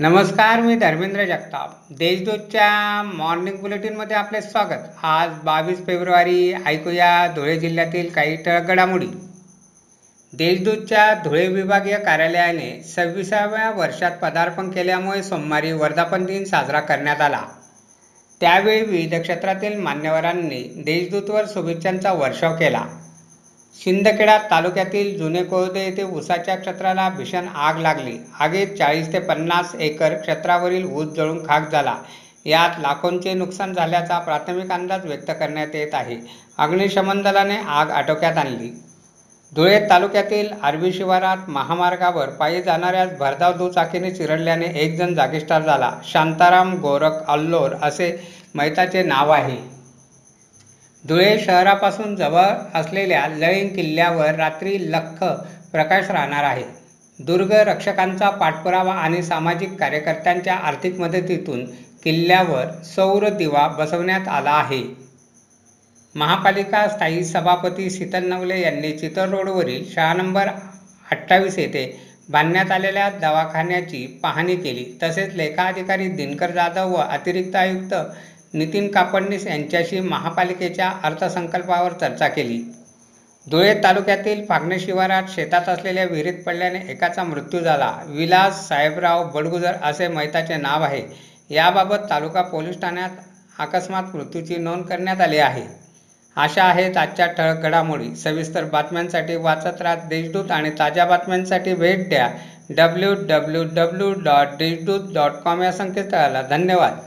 नमस्कार मी धर्मेंद्र जगताप. देशदूतच्या मॉर्निंग बुलेटिनमध्ये आपले स्वागत. आज बावीस फेब्रुवारी ऐकूया धुळे जिल्ह्यातील काही ठळक घडामोडी. देशदूतच्या धुळे विभागीय कार्यालयाने सव्वीसाव्या वर्षात पदार्पण केल्यामुळे सोमवारी वर्धापन दिन साजरा करण्यात आला. त्यावेळी विविध क्षेत्रातील मान्यवरांनी देशदूतवर शुभेच्छांचा वर्षाव केला. शिंदखेडा तालुक्यातील जुने कोळदे येथे ऊसाच्या क्षेत्राला भीषण आग लागली. आगीत चाळीस ते पन्नास एकर क्षेत्रावरील ऊस जळून खाक झाला. यात लाखोंचे नुकसान झाल्याचा प्राथमिक अंदाज व्यक्त करण्यात येत आहे. अग्निशमन दलाने आग आटोक्यात आणली. धुळे तालुक्यातील आरबी शिवारात महामार्गावर पायी जाणाऱ्या भरधाव दुचाकीने चिरडल्याने एक जण जागीच झाला. शांताराम गोरख अल्लोर असे मैताचे नाव आहे. धुळे शहरापासून जवळ असलेल्या लयन किल्ल्यावर रात्री लख प्रकाश राहणार आहे. दुर्ग रक्षकांचा पाठपुरावा आणि सामाजिक कार्यकर्त्यांच्या आर्थिक मदतीतून किल्ल्यावर सौर दिवा बसवण्यात आला आहे. महापालिका स्थायी सभापती शीतल नवले यांनी चितळ रोडवरील शाळा नंबर अठ्ठावीस येथे बांधण्यात आलेल्या दवाखान्याची पाहणी केली. तसेच लेखाधिकारी दिनकर जाधव व अतिरिक्त आयुक्त नितीन कापडणीस यांच्याशी महापालिकेच्या अर्थसंकल्पावर चर्चा केली. धुळे तालुक्यातील फागणे शिवारात शेतात असलेल्या विहिरीत पडल्याने एकाचा मृत्यू झाला. विलास साहेबराव बडगुजर असे मैताचे नाव आहे. याबाबत तालुका पोलीस ठाण्यात अकस्मात मृत्यूची नोंद करण्यात आली आहे. अशा आहेत आजच्या ठळक घडामोडी. सविस्तर बातम्यांसाठी वाचत राहत देशदूत आणि ताज्या बातम्यांसाठी भेट द्या. W W W dot Deshdoot dot com या संकेतस्थळाला धन्यवाद.